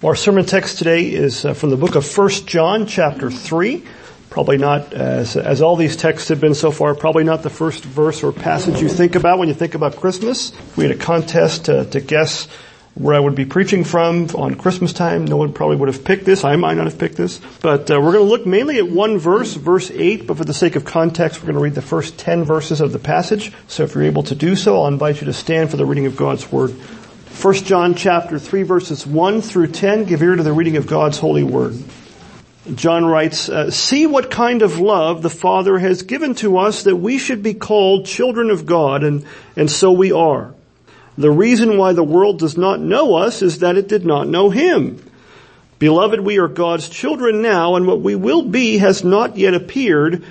Our sermon text today is uh, from the book of 1 John chapter 3. Probably not, as, as all these texts have been so far, probably not the first verse or passage you think about when you think about Christmas. We had a contest to, to guess where I would be preaching from on Christmas time. No one probably would have picked this. I might not have picked this. But uh, we're going to look mainly at one verse, verse 8, but for the sake of context, we're going to read the first 10 verses of the passage. So if you're able to do so, I'll invite you to stand for the reading of God's Word 1 John chapter 3 verses 1 through 10. Give ear to the reading of God's holy word. John writes, uh, see what kind of love the Father has given to us that we should be called children of God and, and so we are. The reason why the world does not know us is that it did not know Him. Beloved, we are God's children now and what we will be has not yet appeared,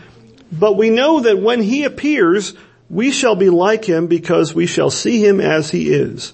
but we know that when He appears, we shall be like Him because we shall see Him as He is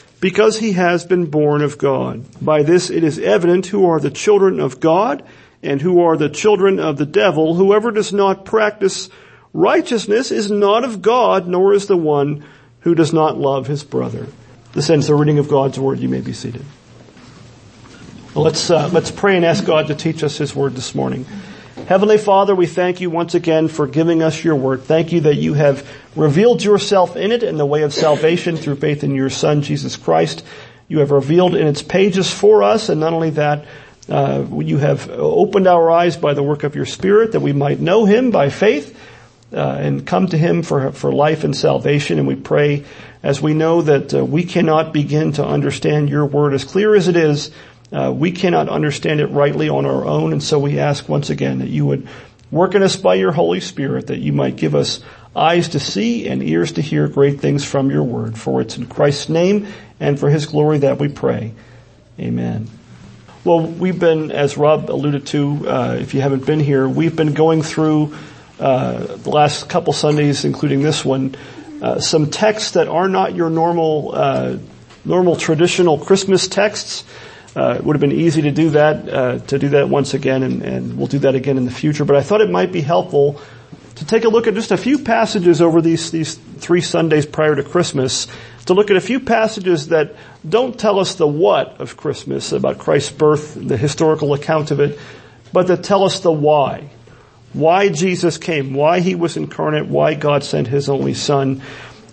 because he has been born of God. By this it is evident who are the children of God and who are the children of the devil. Whoever does not practice righteousness is not of God, nor is the one who does not love his brother. This ends the reading of God's word. You may be seated. Let's uh, let's pray and ask God to teach us His word this morning. Heavenly Father, we thank you once again for giving us your word. Thank you that you have revealed yourself in it in the way of salvation through faith in your Son, Jesus Christ. You have revealed in its pages for us, and not only that, uh, you have opened our eyes by the work of your Spirit that we might know Him by faith uh, and come to Him for for life and salvation. And we pray, as we know that uh, we cannot begin to understand your word as clear as it is uh, we cannot understand it rightly on our own, and so we ask once again that you would work in us by your Holy Spirit, that you might give us eyes to see and ears to hear great things from your word. For it's in Christ's name and for his glory that we pray. Amen. Well, we've been, as Rob alluded to, uh, if you haven't been here, we've been going through uh, the last couple Sundays, including this one, uh, some texts that are not your normal, uh, normal traditional Christmas texts. Uh, it would have been easy to do that, uh, to do that once again, and, and, we'll do that again in the future. But I thought it might be helpful to take a look at just a few passages over these these three Sundays prior to Christmas, to look at a few passages that don't tell us the what of Christmas about Christ's birth, the historical account of it, but that tell us the why. Why Jesus came, why he was incarnate, why God sent his only son.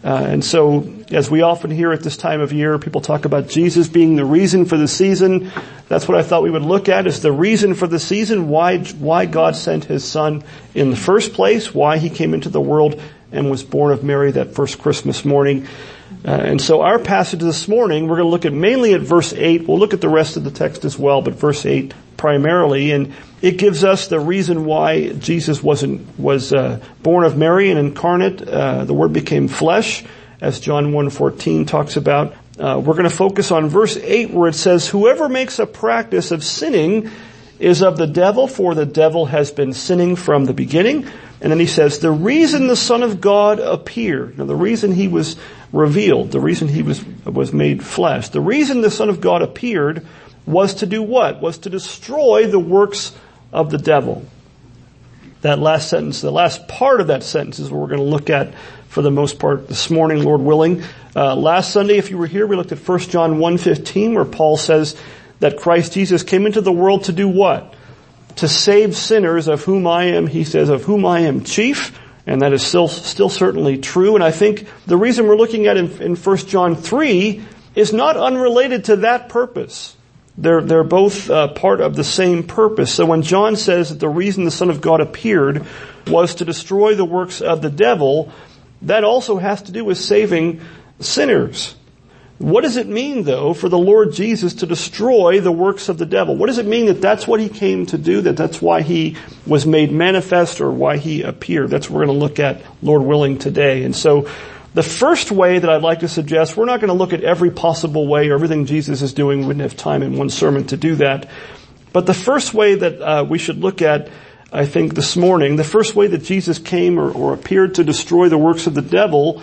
Uh, and so, as we often hear at this time of year, people talk about Jesus being the reason for the season. That's what I thought we would look at is the reason for the season, why, why God sent His Son in the first place, why He came into the world and was born of Mary that first Christmas morning. Uh, and so our passage this morning, we're going to look at mainly at verse 8. We'll look at the rest of the text as well, but verse 8 primarily. And it gives us the reason why Jesus wasn't, was, uh, born of Mary and incarnate. Uh, the word became flesh, as John 1.14 talks about. Uh, we're going to focus on verse 8 where it says, whoever makes a practice of sinning is of the devil, for the devil has been sinning from the beginning. And then he says, the reason the Son of God appeared, now the reason he was revealed, the reason he was, was made flesh, the reason the Son of God appeared was to do what? Was to destroy the works of the devil. That last sentence, the last part of that sentence is what we're going to look at for the most part this morning, Lord willing. Uh, last Sunday, if you were here, we looked at 1 John 1.15 where Paul says that Christ Jesus came into the world to do what? To save sinners of whom I am, he says, of whom I am chief. And that is still, still certainly true. And I think the reason we're looking at in, in 1 John 3 is not unrelated to that purpose. They're, they're both uh, part of the same purpose. So when John says that the reason the Son of God appeared was to destroy the works of the devil, that also has to do with saving sinners. What does it mean though for the Lord Jesus to destroy the works of the devil? What does it mean that that's what he came to do, that that's why he was made manifest or why he appeared? That's what we're going to look at, Lord willing, today. And so the first way that I'd like to suggest, we're not going to look at every possible way or everything Jesus is doing. We wouldn't have time in one sermon to do that. But the first way that uh, we should look at, I think, this morning, the first way that Jesus came or, or appeared to destroy the works of the devil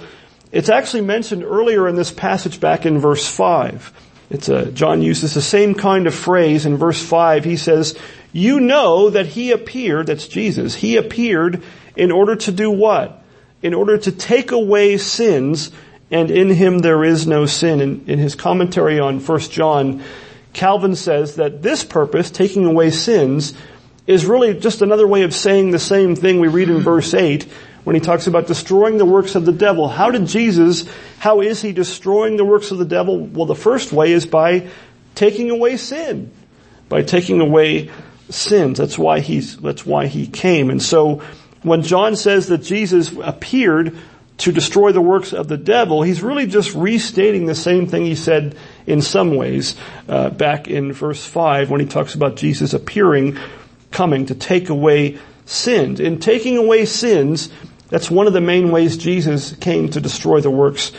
it's actually mentioned earlier in this passage back in verse 5. It's a, John uses the same kind of phrase in verse 5. He says, you know that he appeared, that's Jesus, he appeared in order to do what? In order to take away sins, and in him there is no sin. In, in his commentary on 1 John, Calvin says that this purpose, taking away sins, is really just another way of saying the same thing we read in verse 8, when he talks about destroying the works of the devil. How did Jesus, how is he destroying the works of the devil? Well, the first way is by taking away sin. By taking away sins. That's why he's, that's why he came. And so, when John says that Jesus appeared to destroy the works of the devil, he's really just restating the same thing he said in some ways uh, back in verse 5 when he talks about Jesus appearing, coming to take away sins. In taking away sins, that's one of the main ways Jesus came to destroy the works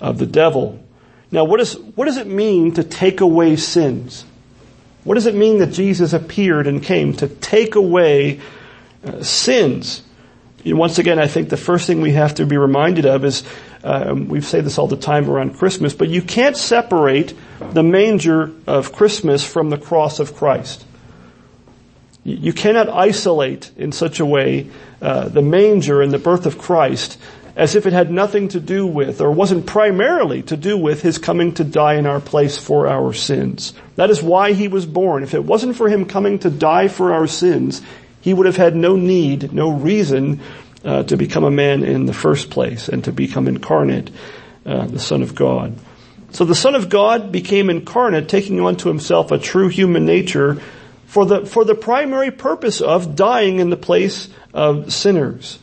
of the devil. Now what, is, what does it mean to take away sins? What does it mean that Jesus appeared and came to take away uh, sins? You know, once again, I think the first thing we have to be reminded of is, um, we say this all the time around Christmas, but you can't separate the manger of Christmas from the cross of Christ. You cannot isolate in such a way uh, the manger and the birth of Christ as if it had nothing to do with, or wasn't primarily to do with his coming to die in our place for our sins. That is why he was born. If it wasn't for him coming to die for our sins, he would have had no need, no reason uh, to become a man in the first place and to become incarnate, uh, the Son of God. So the Son of God became incarnate, taking onto himself a true human nature for the, for the primary purpose of dying in the place of sinners.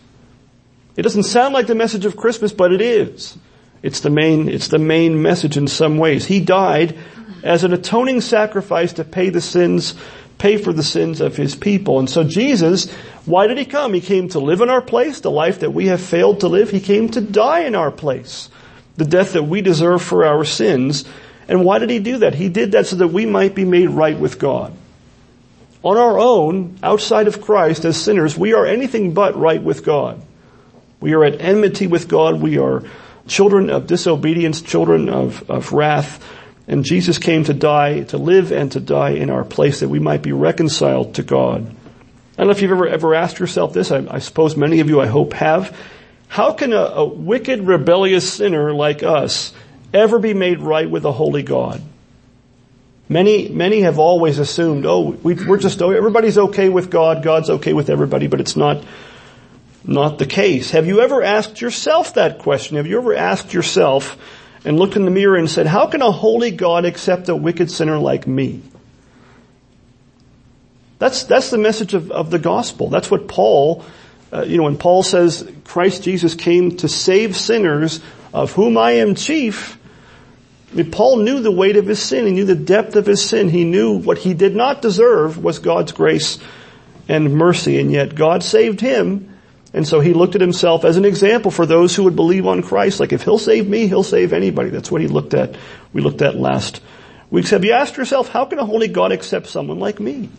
It doesn't sound like the message of Christmas, but it is. It's the main, it's the main message in some ways. He died as an atoning sacrifice to pay the sins, pay for the sins of his people. And so Jesus, why did he come? He came to live in our place, the life that we have failed to live. He came to die in our place, the death that we deserve for our sins. And why did he do that? He did that so that we might be made right with God on our own, outside of Christ, as sinners, we are anything but right with God. We are at enmity with God. We are children of disobedience, children of, of wrath. And Jesus came to die, to live and to die in our place that we might be reconciled to God. I don't know if you've ever, ever asked yourself this. I, I suppose many of you, I hope, have. How can a, a wicked, rebellious sinner like us ever be made right with a holy God? Many, many have always assumed, oh, we, are just, oh, everybody's okay with God, God's okay with everybody, but it's not, not the case. Have you ever asked yourself that question? Have you ever asked yourself and looked in the mirror and said, how can a holy God accept a wicked sinner like me? That's, that's the message of, of the gospel. That's what Paul, uh, you know, when Paul says Christ Jesus came to save sinners of whom I am chief, I mean, Paul knew the weight of his sin. He knew the depth of his sin. He knew what he did not deserve was God's grace and mercy, and yet God saved him. And so he looked at himself as an example for those who would believe on Christ. Like if he'll save me, he'll save anybody. That's what he looked at. We looked at last week. Have you asked yourself, how can a holy God accept someone like me?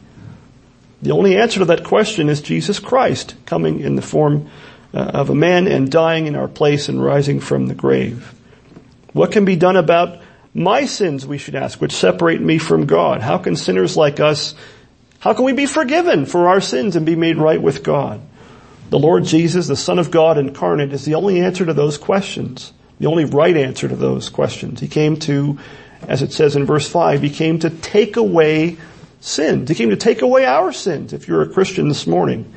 The only answer to that question is Jesus Christ coming in the form uh, of a man and dying in our place and rising from the grave. What can be done about my sins, we should ask, which separate me from God. How can sinners like us, how can we be forgiven for our sins and be made right with God? The Lord Jesus, the Son of God incarnate, is the only answer to those questions. The only right answer to those questions. He came to, as it says in verse 5, He came to take away sins. He came to take away our sins, if you're a Christian this morning.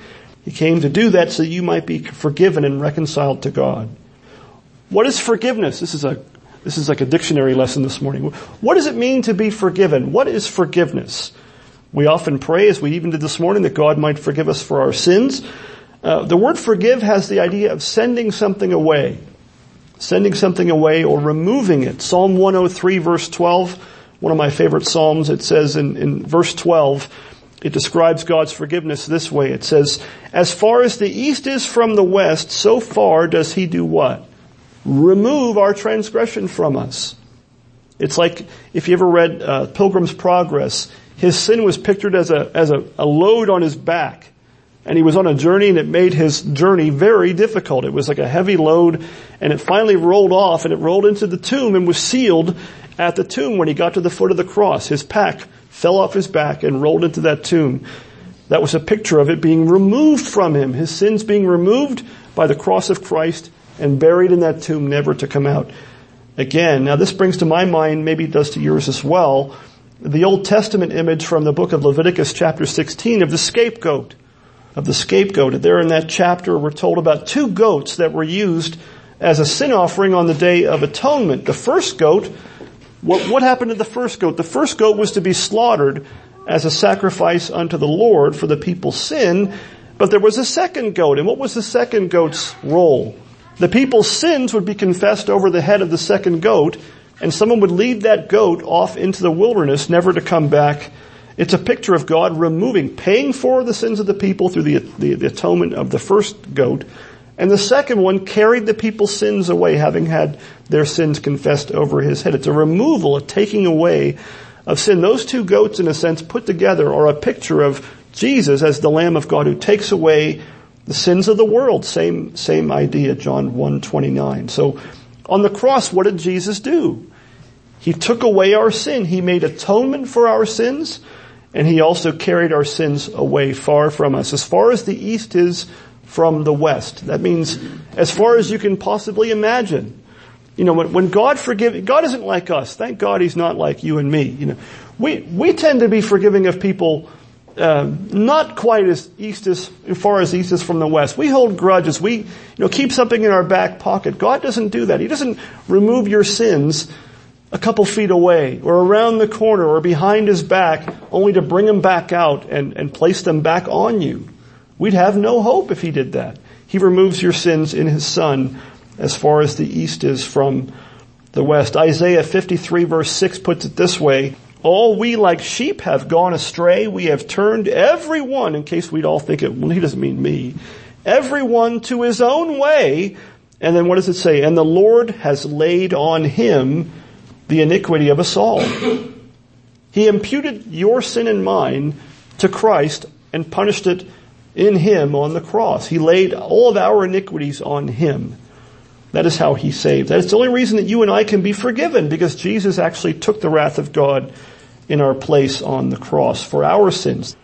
He came to do that so you might be forgiven and reconciled to God. What is forgiveness? This is a This is like a dictionary lesson this morning. What does it mean to be forgiven? What is forgiveness? We often pray, as we even did this morning, that God might forgive us for our sins. Uh, the word forgive has the idea of sending something away. Sending something away or removing it. Psalm 103 verse 12, one of my favorite psalms, it says in, in verse 12, it describes God's forgiveness this way. It says, as far as the east is from the west, so far does he do what? Remove our transgression from us. It's like if you ever read uh, Pilgrim's Progress, his sin was pictured as a, as a, a load on his back. And he was on a journey and it made his journey very difficult. It was like a heavy load and it finally rolled off and it rolled into the tomb and was sealed at the tomb when he got to the foot of the cross. His pack fell off his back and rolled into that tomb. That was a picture of it being removed from him, his sins being removed by the cross of Christ and buried in that tomb never to come out again. Now this brings to my mind, maybe it does to yours as well, the Old Testament image from the book of Leviticus chapter 16 of the scapegoat. Of the scapegoat. There in that chapter we're told about two goats that were used as a sin offering on the Day of Atonement. The first goat, what, what happened to the first goat? The first goat was to be slaughtered as a sacrifice unto the Lord for the people's sin, but there was a second goat. And what was the second goat's role? The people's sins would be confessed over the head of the second goat, and someone would lead that goat off into the wilderness, never to come back. It's a picture of God removing, paying for the sins of the people through the, the, the atonement of the first goat, and the second one carried the people's sins away, having had their sins confessed over his head. It's a removal, a taking away of sin. Those two goats, in a sense, put together are a picture of Jesus as the Lamb of God who takes away the sins of the world. Same, same idea, John 1.29. So, on the cross, what did Jesus do? He took away our sin. He made atonement for our sins, and He also carried our sins away far from us. As far as the east is from the west. That means as far as you can possibly imagine. You know, when, when God forgive, God isn't like us. Thank God He's not like you and me. You know, we, we tend to be forgiving of people uh, not quite as east as, as far as east is from the west. We hold grudges. We, you know, keep something in our back pocket. God doesn't do that. He doesn't remove your sins a couple feet away or around the corner or behind his back only to bring him back out and, and place them back on you. We'd have no hope if he did that. He removes your sins in his son as far as the east is from the west. Isaiah 53 verse 6 puts it this way, all we like sheep have gone astray. We have turned everyone, in case we'd all think it, well, he doesn't mean me, everyone to his own way. And then what does it say? And the Lord has laid on him the iniquity of us all. He imputed your sin and mine to Christ and punished it in him on the cross. He laid all of our iniquities on him. That is how he saved. That is the only reason that you and I can be forgiven because Jesus actually took the wrath of God in our place on the cross for our sins.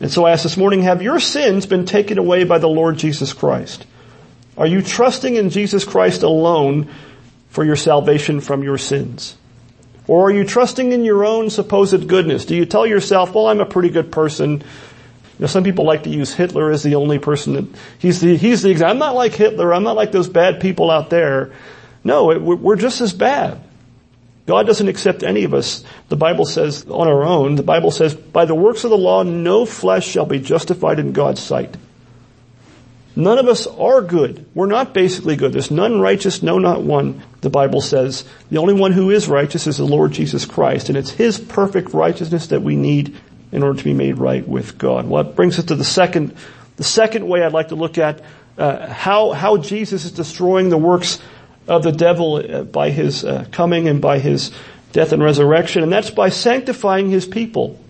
And so I ask this morning, have your sins been taken away by the Lord Jesus Christ? Are you trusting in Jesus Christ alone for your salvation from your sins? Or are you trusting in your own supposed goodness? Do you tell yourself, well, I'm a pretty good person. You know, some people like to use Hitler as the only person that, he's the, he's the. I'm not like Hitler. I'm not like those bad people out there. No, it, we're just as bad. God doesn't accept any of us, the Bible says, on our own. The Bible says, by the works of the law, no flesh shall be justified in God's sight. None of us are good. We're not basically good. There's none righteous, no not one, the Bible says. The only one who is righteous is the Lord Jesus Christ, and it's His perfect righteousness that we need in order to be made right with God. Well, that brings us to the second, the second way I'd like to look at uh, how how Jesus is destroying the works of the devil uh, by his uh, coming and by his death and resurrection, and that's by sanctifying his people.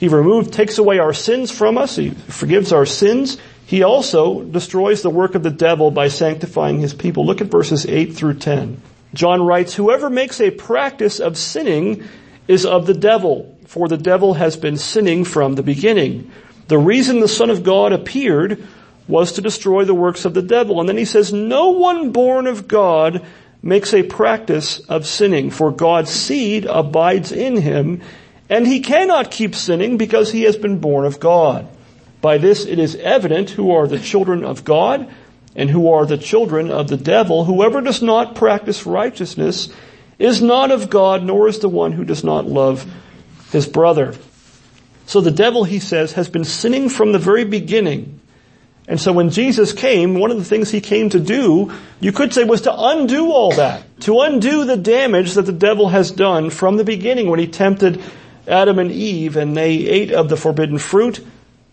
He removes, takes away our sins from us. He forgives our sins. He also destroys the work of the devil by sanctifying his people. Look at verses 8 through 10. John writes, Whoever makes a practice of sinning is of the devil for the devil has been sinning from the beginning. The reason the Son of God appeared was to destroy the works of the devil. And then he says, no one born of God makes a practice of sinning, for God's seed abides in him, and he cannot keep sinning because he has been born of God. By this it is evident who are the children of God and who are the children of the devil. Whoever does not practice righteousness is not of God, nor is the one who does not love his brother. So the devil, he says, has been sinning from the very beginning. And so when Jesus came, one of the things he came to do, you could say, was to undo all that. To undo the damage that the devil has done from the beginning when he tempted Adam and Eve and they ate of the forbidden fruit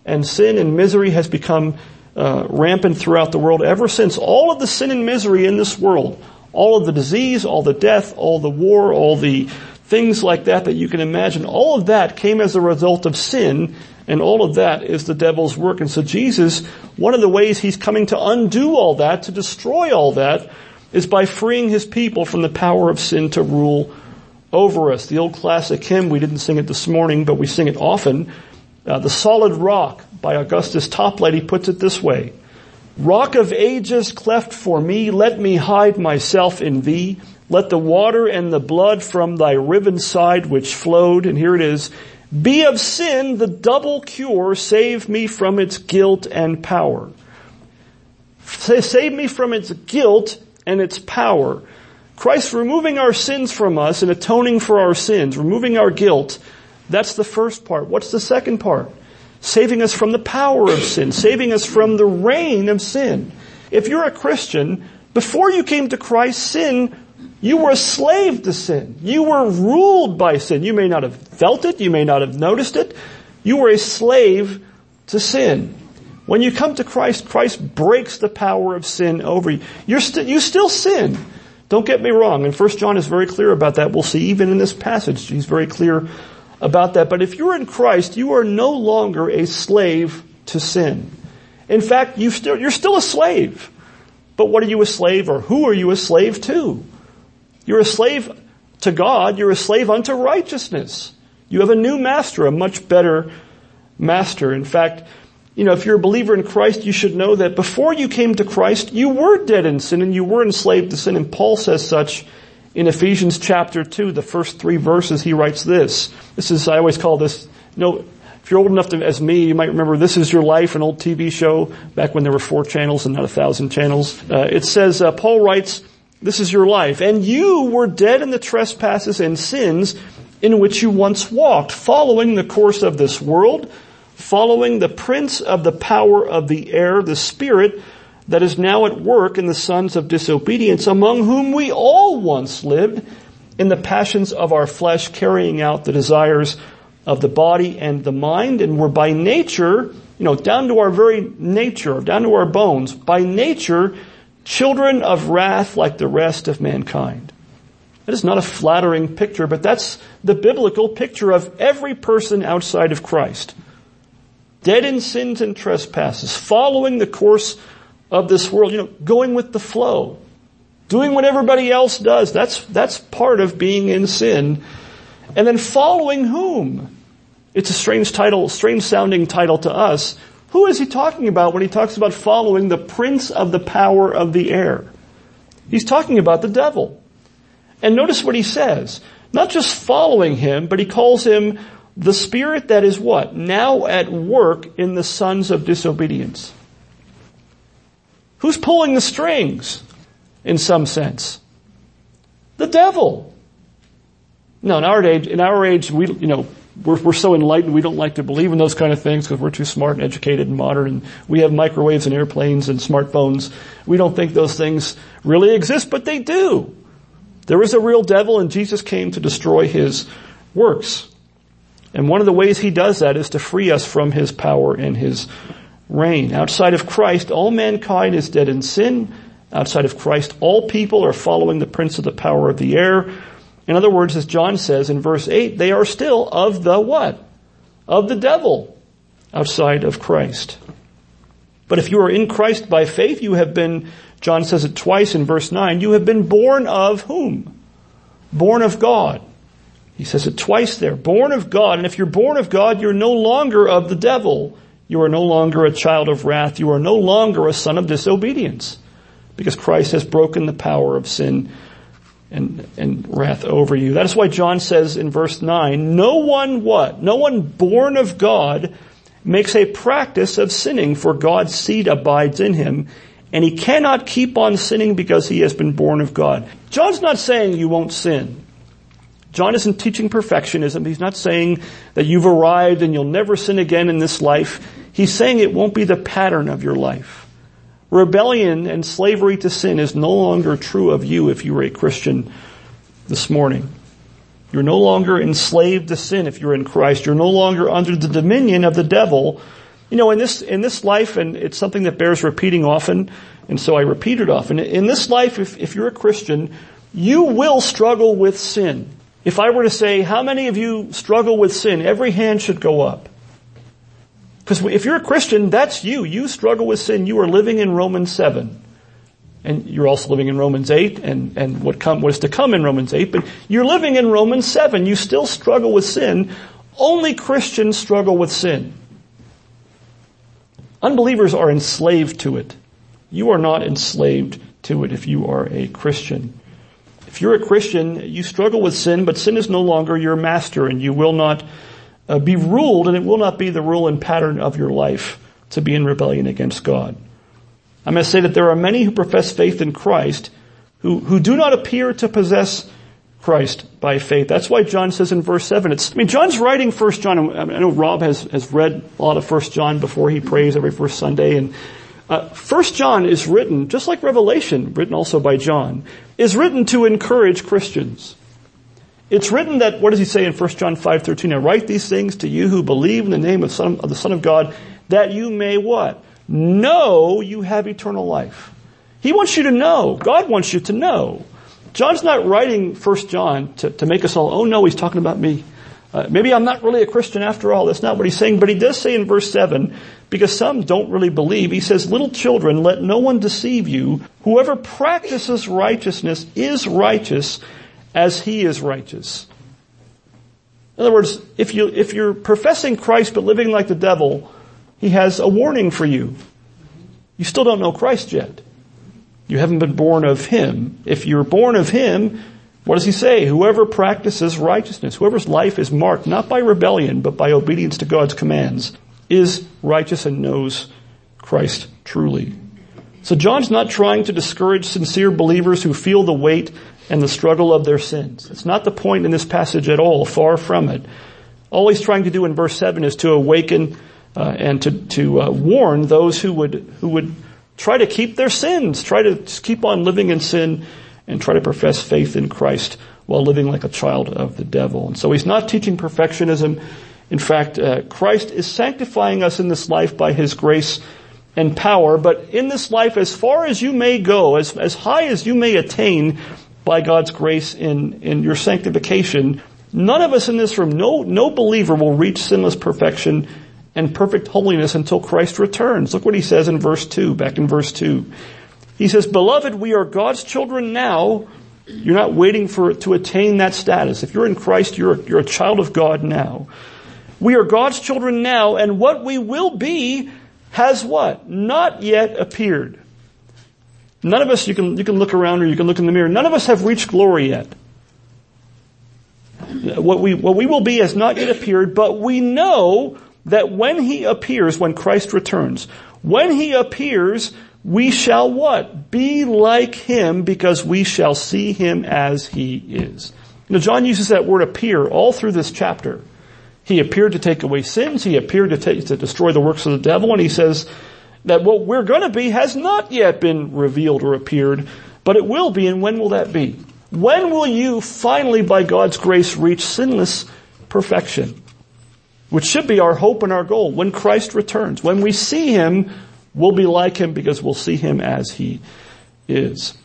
and sin and misery has become uh, rampant throughout the world ever since. All of the sin and misery in this world, all of the disease, all the death, all the war, all the things like that that you can imagine, all of that came as a result of sin and all of that is the devil's work. And so Jesus, one of the ways he's coming to undo all that, to destroy all that, is by freeing his people from the power of sin to rule over us. The old classic hymn, we didn't sing it this morning, but we sing it often. Uh, the Solid Rock by Augustus Toplady puts it this way. Rock of ages cleft for me, let me hide myself in thee. Let the water and the blood from thy riven side which flowed, and here it is, be of sin the double cure, save me from its guilt and power. Save me from its guilt and its power. Christ removing our sins from us and atoning for our sins, removing our guilt, that's the first part. What's the second part? Saving us from the power of sin, saving us from the reign of sin. If you're a Christian, before you came to Christ, sin you were a slave to sin. You were ruled by sin. You may not have felt it. You may not have noticed it. You were a slave to sin. When you come to Christ, Christ breaks the power of sin over you. You're st- you still sin. Don't get me wrong. And First John is very clear about that. We'll see even in this passage, he's very clear about that. But if you're in Christ, you are no longer a slave to sin. In fact, you still, you're still a slave. But what are you a slave or who are you a slave to? You're a slave to God. You're a slave unto righteousness. You have a new master, a much better master. In fact, you know, if you're a believer in Christ, you should know that before you came to Christ, you were dead in sin and you were enslaved to sin. And Paul says such in Ephesians chapter 2, the first three verses, he writes this. This is, I always call this, you know, if you're old enough to, as me, you might remember This Is Your Life, an old TV show back when there were four channels and not a thousand channels. Uh, it says, uh, Paul writes, this is your life. And you were dead in the trespasses and sins in which you once walked, following the course of this world, following the prince of the power of the air, the spirit that is now at work in the sons of disobedience, among whom we all once lived in the passions of our flesh, carrying out the desires of the body and the mind, and were by nature, you know, down to our very nature, down to our bones, by nature, children of wrath like the rest of mankind. That is not a flattering picture, but that's the biblical picture of every person outside of Christ. Dead in sins and trespasses, following the course of this world, you know, going with the flow, doing what everybody else does. That's, that's part of being in sin. And then following whom? It's a strange title, strange sounding title to us, who is he talking about when he talks about following the prince of the power of the air? He's talking about the devil. And notice what he says. Not just following him, but he calls him the spirit that is what? Now at work in the sons of disobedience. Who's pulling the strings? In some sense. The devil. No, in our age, in our age, we, you know, we're, we're so enlightened we don't like to believe in those kind of things because we're too smart and educated and modern and we have microwaves and airplanes and smartphones. We don't think those things really exist, but they do. There is a real devil and Jesus came to destroy his works. And one of the ways he does that is to free us from his power and his reign. Outside of Christ, all mankind is dead in sin. Outside of Christ, all people are following the prince of the power of the air in other words, as John says in verse 8, they are still of the what? Of the devil outside of Christ. But if you are in Christ by faith, you have been, John says it twice in verse 9, you have been born of whom? Born of God. He says it twice there. Born of God. And if you're born of God, you're no longer of the devil. You are no longer a child of wrath. You are no longer a son of disobedience. Because Christ has broken the power of sin and, and wrath over you. That is why John says in verse 9, no one what? No one born of God makes a practice of sinning, for God's seed abides in him, and he cannot keep on sinning because he has been born of God. John's not saying you won't sin. John isn't teaching perfectionism. He's not saying that you've arrived and you'll never sin again in this life. He's saying it won't be the pattern of your life. Rebellion and slavery to sin is no longer true of you if you are a Christian this morning. You're no longer enslaved to sin if you're in Christ. You're no longer under the dominion of the devil. You know, in this, in this life, and it's something that bears repeating often, and so I repeat it often. In this life, if, if you're a Christian, you will struggle with sin. If I were to say, how many of you struggle with sin? Every hand should go up. Because if you're a Christian, that's you. You struggle with sin. You are living in Romans 7. And you're also living in Romans 8 and, and what come, what is to come in Romans 8, but you're living in Romans 7. You still struggle with sin. Only Christians struggle with sin. Unbelievers are enslaved to it. You are not enslaved to it if you are a Christian. If you're a Christian, you struggle with sin, but sin is no longer your master and you will not uh, be ruled and it will not be the rule and pattern of your life to be in rebellion against God. I must say that there are many who profess faith in Christ who, who do not appear to possess Christ by faith. That's why John says in verse 7, it's, I mean, John's writing First John, I know Rob has, has read a lot of First John before he prays every first Sunday, and uh, First John is written, just like Revelation, written also by John, is written to encourage Christians. It's written that, what does he say in 1 John 5.13? I write these things to you who believe in the name of, Son, of the Son of God, that you may what? know you have eternal life. He wants you to know. God wants you to know. John's not writing First John to, to make us all, oh no, he's talking about me. Uh, maybe I'm not really a Christian after all. That's not what he's saying. But he does say in verse 7, because some don't really believe, he says, little children, let no one deceive you. Whoever practices righteousness is righteous as he is righteous. In other words, if you, if you're professing Christ but living like the devil, he has a warning for you. You still don't know Christ yet. You haven't been born of Him. If you're born of Him, what does He say? Whoever practices righteousness, whoever's life is marked not by rebellion, but by obedience to God's commands, is righteous and knows Christ truly. So John's not trying to discourage sincere believers who feel the weight and the struggle of their sins. It's not the point in this passage at all, far from it. All he's trying to do in verse 7 is to awaken uh, and to, to uh, warn those who would, who would try to keep their sins, try to keep on living in sin and try to profess faith in Christ while living like a child of the devil. And so he's not teaching perfectionism. In fact, uh, Christ is sanctifying us in this life by his grace and power, but in this life, as far as you may go, as, as high as you may attain by God's grace in, in your sanctification, none of us in this room, no, no believer will reach sinless perfection and perfect holiness until Christ returns. Look what he says in verse 2, back in verse 2. He says, Beloved, we are God's children now. You're not waiting for to attain that status. If you're in Christ, you're, you're a child of God now. We are God's children now, and what we will be has what? Not yet appeared. None of us, you can, you can look around or you can look in the mirror, none of us have reached glory yet. What we, what we will be has not yet appeared, but we know that when he appears, when Christ returns, when he appears, we shall what? Be like him because we shall see him as he is. Now John uses that word appear all through this chapter. He appeared to take away sins. He appeared to, take, to destroy the works of the devil. And he says that what we're going to be has not yet been revealed or appeared, but it will be. And when will that be? When will you finally, by God's grace, reach sinless perfection? which should be our hope and our goal when Christ returns. When we see Him, we'll be like Him because we'll see Him as He is.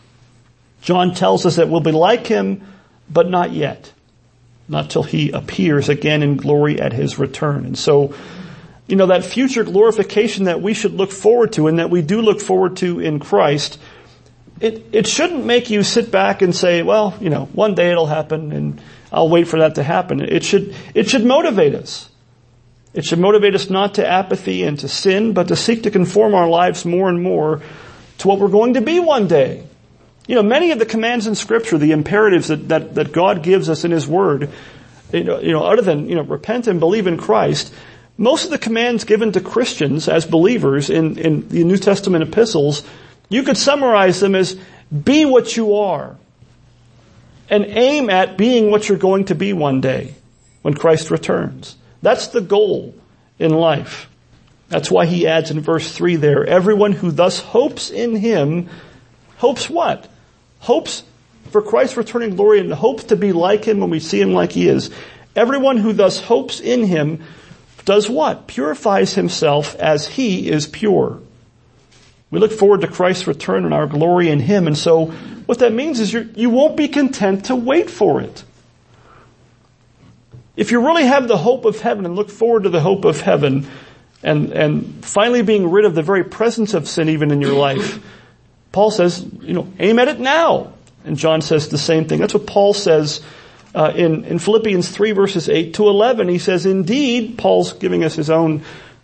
John tells us that we'll be like Him, but not yet. Not till He appears again in glory at His return. And so, you know, that future glorification that we should look forward to and that we do look forward to in Christ, it, it shouldn't make you sit back and say, well, you know, one day it'll happen and I'll wait for that to happen. It should, it should motivate us. It should motivate us not to apathy and to sin, but to seek to conform our lives more and more to what we're going to be one day. You know, many of the commands in scripture, the imperatives that, that, that God gives us in His Word, you know, you know, other than, you know, repent and believe in Christ, most of the commands given to Christians as believers in, in the New Testament epistles You could summarize them as be what you are and aim at being what you're going to be one day when Christ returns. That's the goal in life. That's why he adds in verse 3 there, everyone who thus hopes in him, hopes what? Hopes for Christ's returning glory and hopes to be like him when we see him like he is. Everyone who thus hopes in him does what? Purifies himself as he is pure. We look forward to Christ's return and our glory in him. And so what that means is you're, you won't be content to wait for it. If you really have the hope of heaven and look forward to the hope of heaven and, and finally being rid of the very presence of sin even in your life, Paul says, you know, aim at it now. And John says the same thing. That's what Paul says uh, in, in Philippians 3 verses 8 to 11. He says, indeed, Paul's giving us his own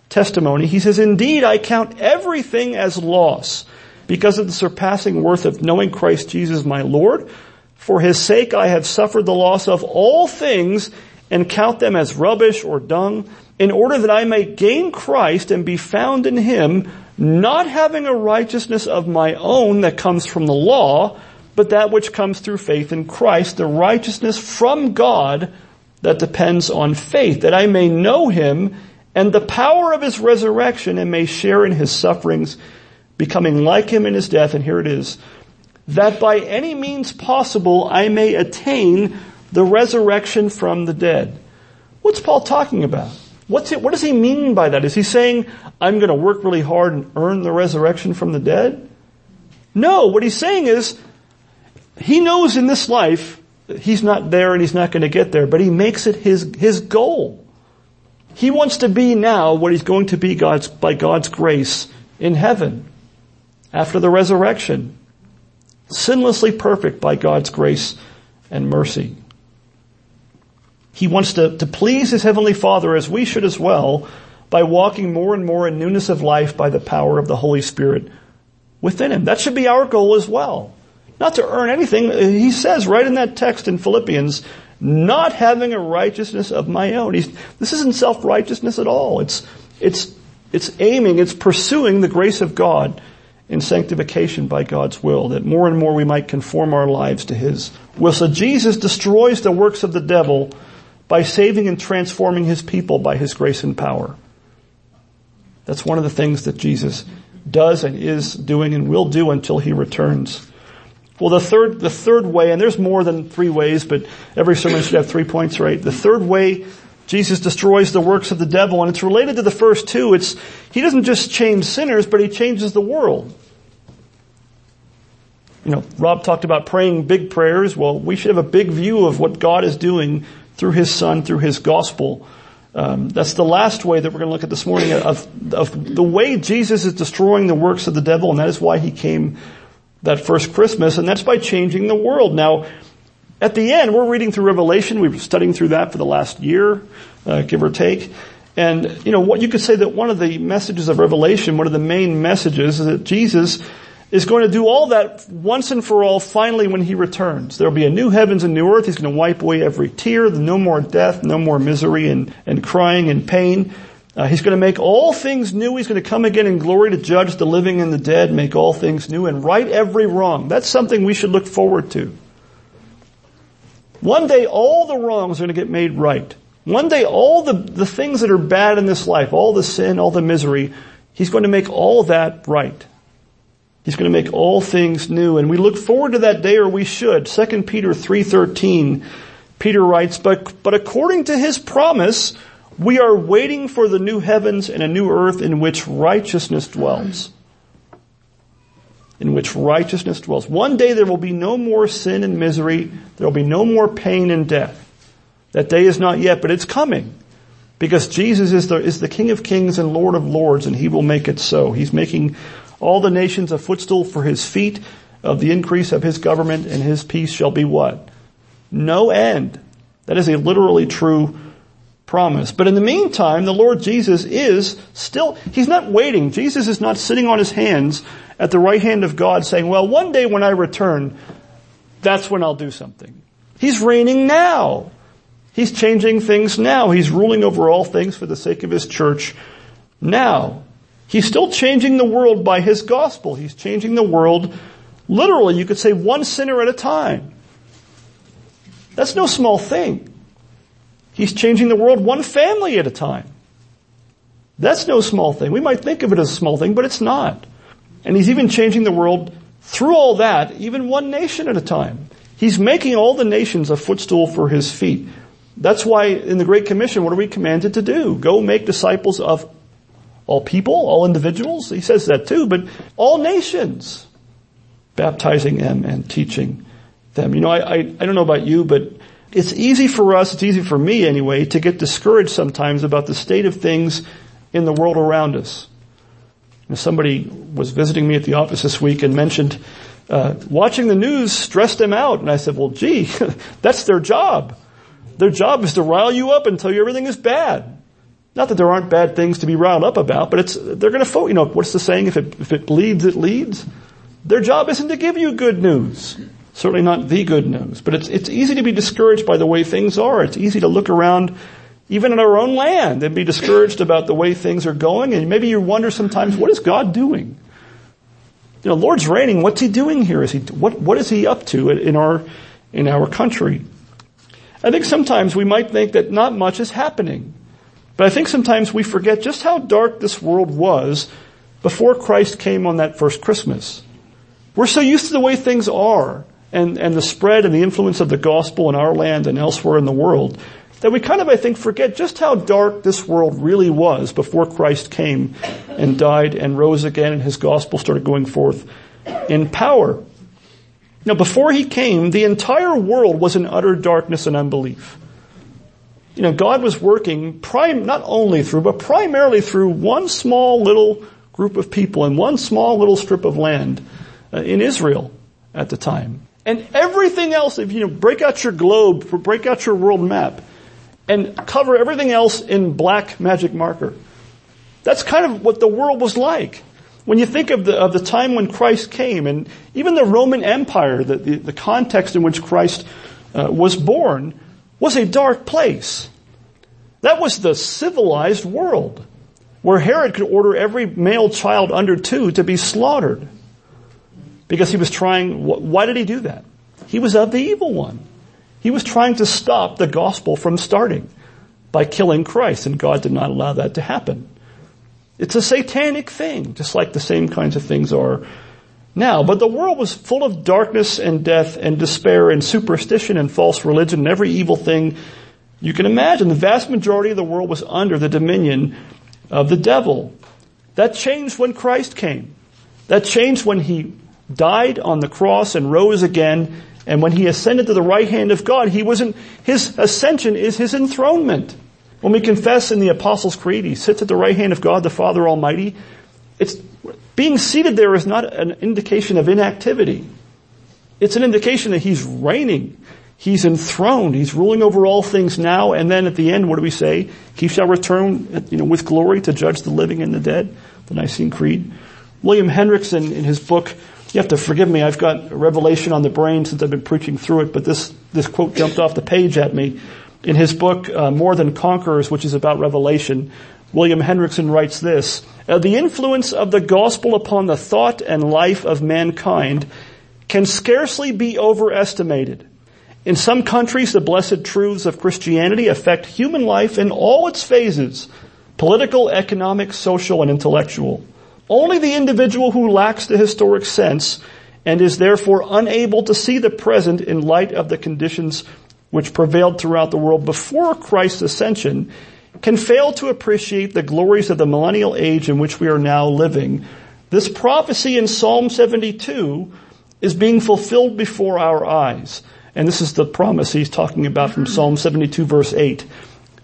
testimony. He says, indeed, I count everything as loss because of the surpassing worth of knowing Christ Jesus my Lord. For his sake I have suffered the loss of all things and count them as rubbish or dung in order that I may gain Christ and be found in him, not having a righteousness of my own that comes from the law, but that which comes through faith in Christ, the righteousness from God that depends on faith, that I may know him and the power of his resurrection and may share in his sufferings, becoming like him in his death, and here it is, that by any means possible I may attain the resurrection from the dead. What's Paul talking about? What's it, what does he mean by that? Is he saying, I'm going to work really hard and earn the resurrection from the dead? No, what he's saying is, he knows in this life he's not there and he's not going to get there, but he makes it his, his goal. He wants to be now what he's going to be God's, by God's grace in heaven after the resurrection. Sinlessly perfect by God's grace and mercy. He wants to, to please his heavenly father as we should as well by walking more and more in newness of life by the power of the Holy Spirit within him. That should be our goal as well. Not to earn anything. He says right in that text in Philippians, not having a righteousness of my own. He's, this isn't self-righteousness at all. It's, it's, it's aiming, it's pursuing the grace of God in sanctification by God's will, that more and more we might conform our lives to His will. So Jesus destroys the works of the devil by saving and transforming His people by His grace and power. That's one of the things that Jesus does and is doing and will do until He returns. Well, the third, the third way, and there's more than three ways, but every sermon should have three points, right? The third way Jesus destroys the works of the devil, and it's related to the first two. It's, he doesn't just change sinners, but he changes the world. You know, Rob talked about praying big prayers. Well, we should have a big view of what God is doing through His Son, through His gospel. Um, that's the last way that we're going to look at this morning of, of the way Jesus is destroying the works of the devil, and that is why He came that first Christmas, and that's by changing the world. Now, at the end, we're reading through Revelation. We've been studying through that for the last year, uh, give or take. And, you know, what you could say that one of the messages of Revelation, one of the main messages is that Jesus is going to do all that once and for all finally when he returns. There'll be a new heavens and new earth. He's going to wipe away every tear, no more death, no more misery and, and crying and pain. Uh, he's going to make all things new. He's going to come again in glory to judge the living and the dead, make all things new, and right every wrong. That's something we should look forward to. One day all the wrongs are going to get made right. One day all the, the things that are bad in this life, all the sin, all the misery, he's going to make all that right. He's going to make all things new. And we look forward to that day, or we should. 2 Peter 3.13, Peter writes, but, but according to his promise, we are waiting for the new heavens and a new earth in which righteousness dwells. In which righteousness dwells. One day there will be no more sin and misery. There will be no more pain and death. That day is not yet, but it's coming. Because Jesus is the, is the King of kings and Lord of lords and He will make it so. He's making all the nations a footstool for His feet of the increase of His government and His peace shall be what? No end. That is a literally true promise. But in the meantime, the Lord Jesus is still, He's not waiting. Jesus is not sitting on His hands at the right hand of God saying, well, one day when I return, that's when I'll do something. He's reigning now. He's changing things now. He's ruling over all things for the sake of His church now. He's still changing the world by His gospel. He's changing the world literally, you could say one sinner at a time. That's no small thing. He's changing the world one family at a time. That's no small thing. We might think of it as a small thing, but it's not. And he's even changing the world through all that, even one nation at a time. He's making all the nations a footstool for his feet. That's why in the Great Commission, what are we commanded to do? Go make disciples of all people, all individuals. He says that too, but all nations, baptizing them and teaching them. You know, I, I, I don't know about you, but it's easy for us, it's easy for me anyway, to get discouraged sometimes about the state of things in the world around us. somebody was visiting me at the office this week and mentioned uh, watching the news stressed them out, and I said, "Well, gee, that's their job. Their job is to rile you up and tell you everything is bad. Not that there aren't bad things to be riled up about, but it's they're going to, fo- you know, what's the saying? If it if it bleeds, it leads. Their job isn't to give you good news. Certainly not the good news, but it's it's easy to be discouraged by the way things are. It's easy to look around even in our own land and be discouraged about the way things are going. And maybe you wonder sometimes, what is God doing? You know, Lord's reigning. What's He doing here? Is He, what, what is He up to in our, in our country? I think sometimes we might think that not much is happening. But I think sometimes we forget just how dark this world was before Christ came on that first Christmas. We're so used to the way things are and, and the spread and the influence of the gospel in our land and elsewhere in the world that we kind of, I think, forget just how dark this world really was before Christ came and died and rose again and his gospel started going forth in power. Now, before he came, the entire world was in utter darkness and unbelief. You know, God was working prime, not only through, but primarily through one small little group of people and one small little strip of land uh, in Israel at the time. And everything else, if you know, break out your globe, break out your world map, and cover everything else in black magic marker. That's kind of what the world was like. When you think of the, of the time when Christ came and even the Roman Empire, the, the, the context in which Christ uh, was born was a dark place. That was the civilized world where Herod could order every male child under two to be slaughtered because he was trying, why did he do that? He was of the evil one. He was trying to stop the gospel from starting by killing Christ, and God did not allow that to happen. It's a satanic thing, just like the same kinds of things are now. But the world was full of darkness and death and despair and superstition and false religion and every evil thing you can imagine. The vast majority of the world was under the dominion of the devil. That changed when Christ came. That changed when he died on the cross and rose again and when he ascended to the right hand of God, he wasn't, his ascension is his enthronement. When we confess in the Apostles' Creed, he sits at the right hand of God, the Father Almighty. It's, being seated there is not an indication of inactivity. It's an indication that he's reigning. He's enthroned. He's ruling over all things now. And then at the end, what do we say? He shall return, you know, with glory to judge the living and the dead. The Nicene Creed. William Hendriksen in his book, you have to forgive me, I've got a revelation on the brain since I've been preaching through it, but this, this quote jumped off the page at me. In his book, uh, More Than Conquerors, which is about Revelation, William Hendriksen writes this, uh, the influence of the gospel upon the thought and life of mankind can scarcely be overestimated. In some countries, the blessed truths of Christianity affect human life in all its phases, political, economic, social, and intellectual. Only the individual who lacks the historic sense and is therefore unable to see the present in light of the conditions which prevailed throughout the world before Christ's ascension can fail to appreciate the glories of the millennial age in which we are now living. This prophecy in Psalm 72 is being fulfilled before our eyes. And this is the promise he's talking about from Psalm 72 verse 8.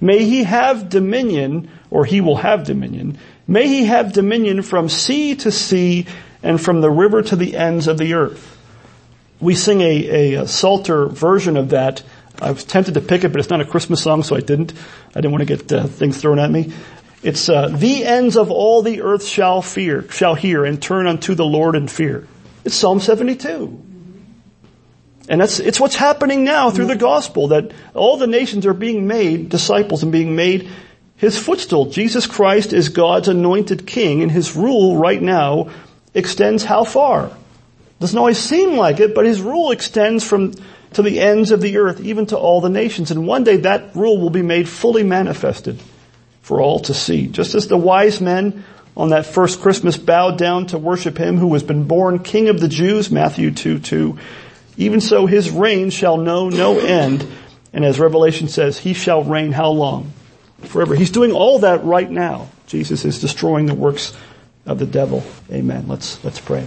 May he have dominion, or he will have dominion, May he have dominion from sea to sea and from the river to the ends of the earth. We sing a, a, Psalter version of that. I was tempted to pick it, but it's not a Christmas song, so I didn't. I didn't want to get uh, things thrown at me. It's uh, the ends of all the earth shall fear, shall hear, and turn unto the Lord in fear. It's Psalm 72. And that's, it's what's happening now through the mm. gospel, that all the nations are being made disciples and being made his footstool. Jesus Christ is God's anointed king and his rule right now extends how far? Doesn't always seem like it, but his rule extends from to the ends of the earth, even to all the nations. And one day that rule will be made fully manifested for all to see. Just as the wise men on that first Christmas bowed down to worship him who has been born King of the Jews, Matthew 2, 2. Even so his reign shall know no end. And as Revelation says, he shall reign how long? Forever. He's doing all that right now. Jesus is destroying the works of the devil. Amen. Let's, let's pray.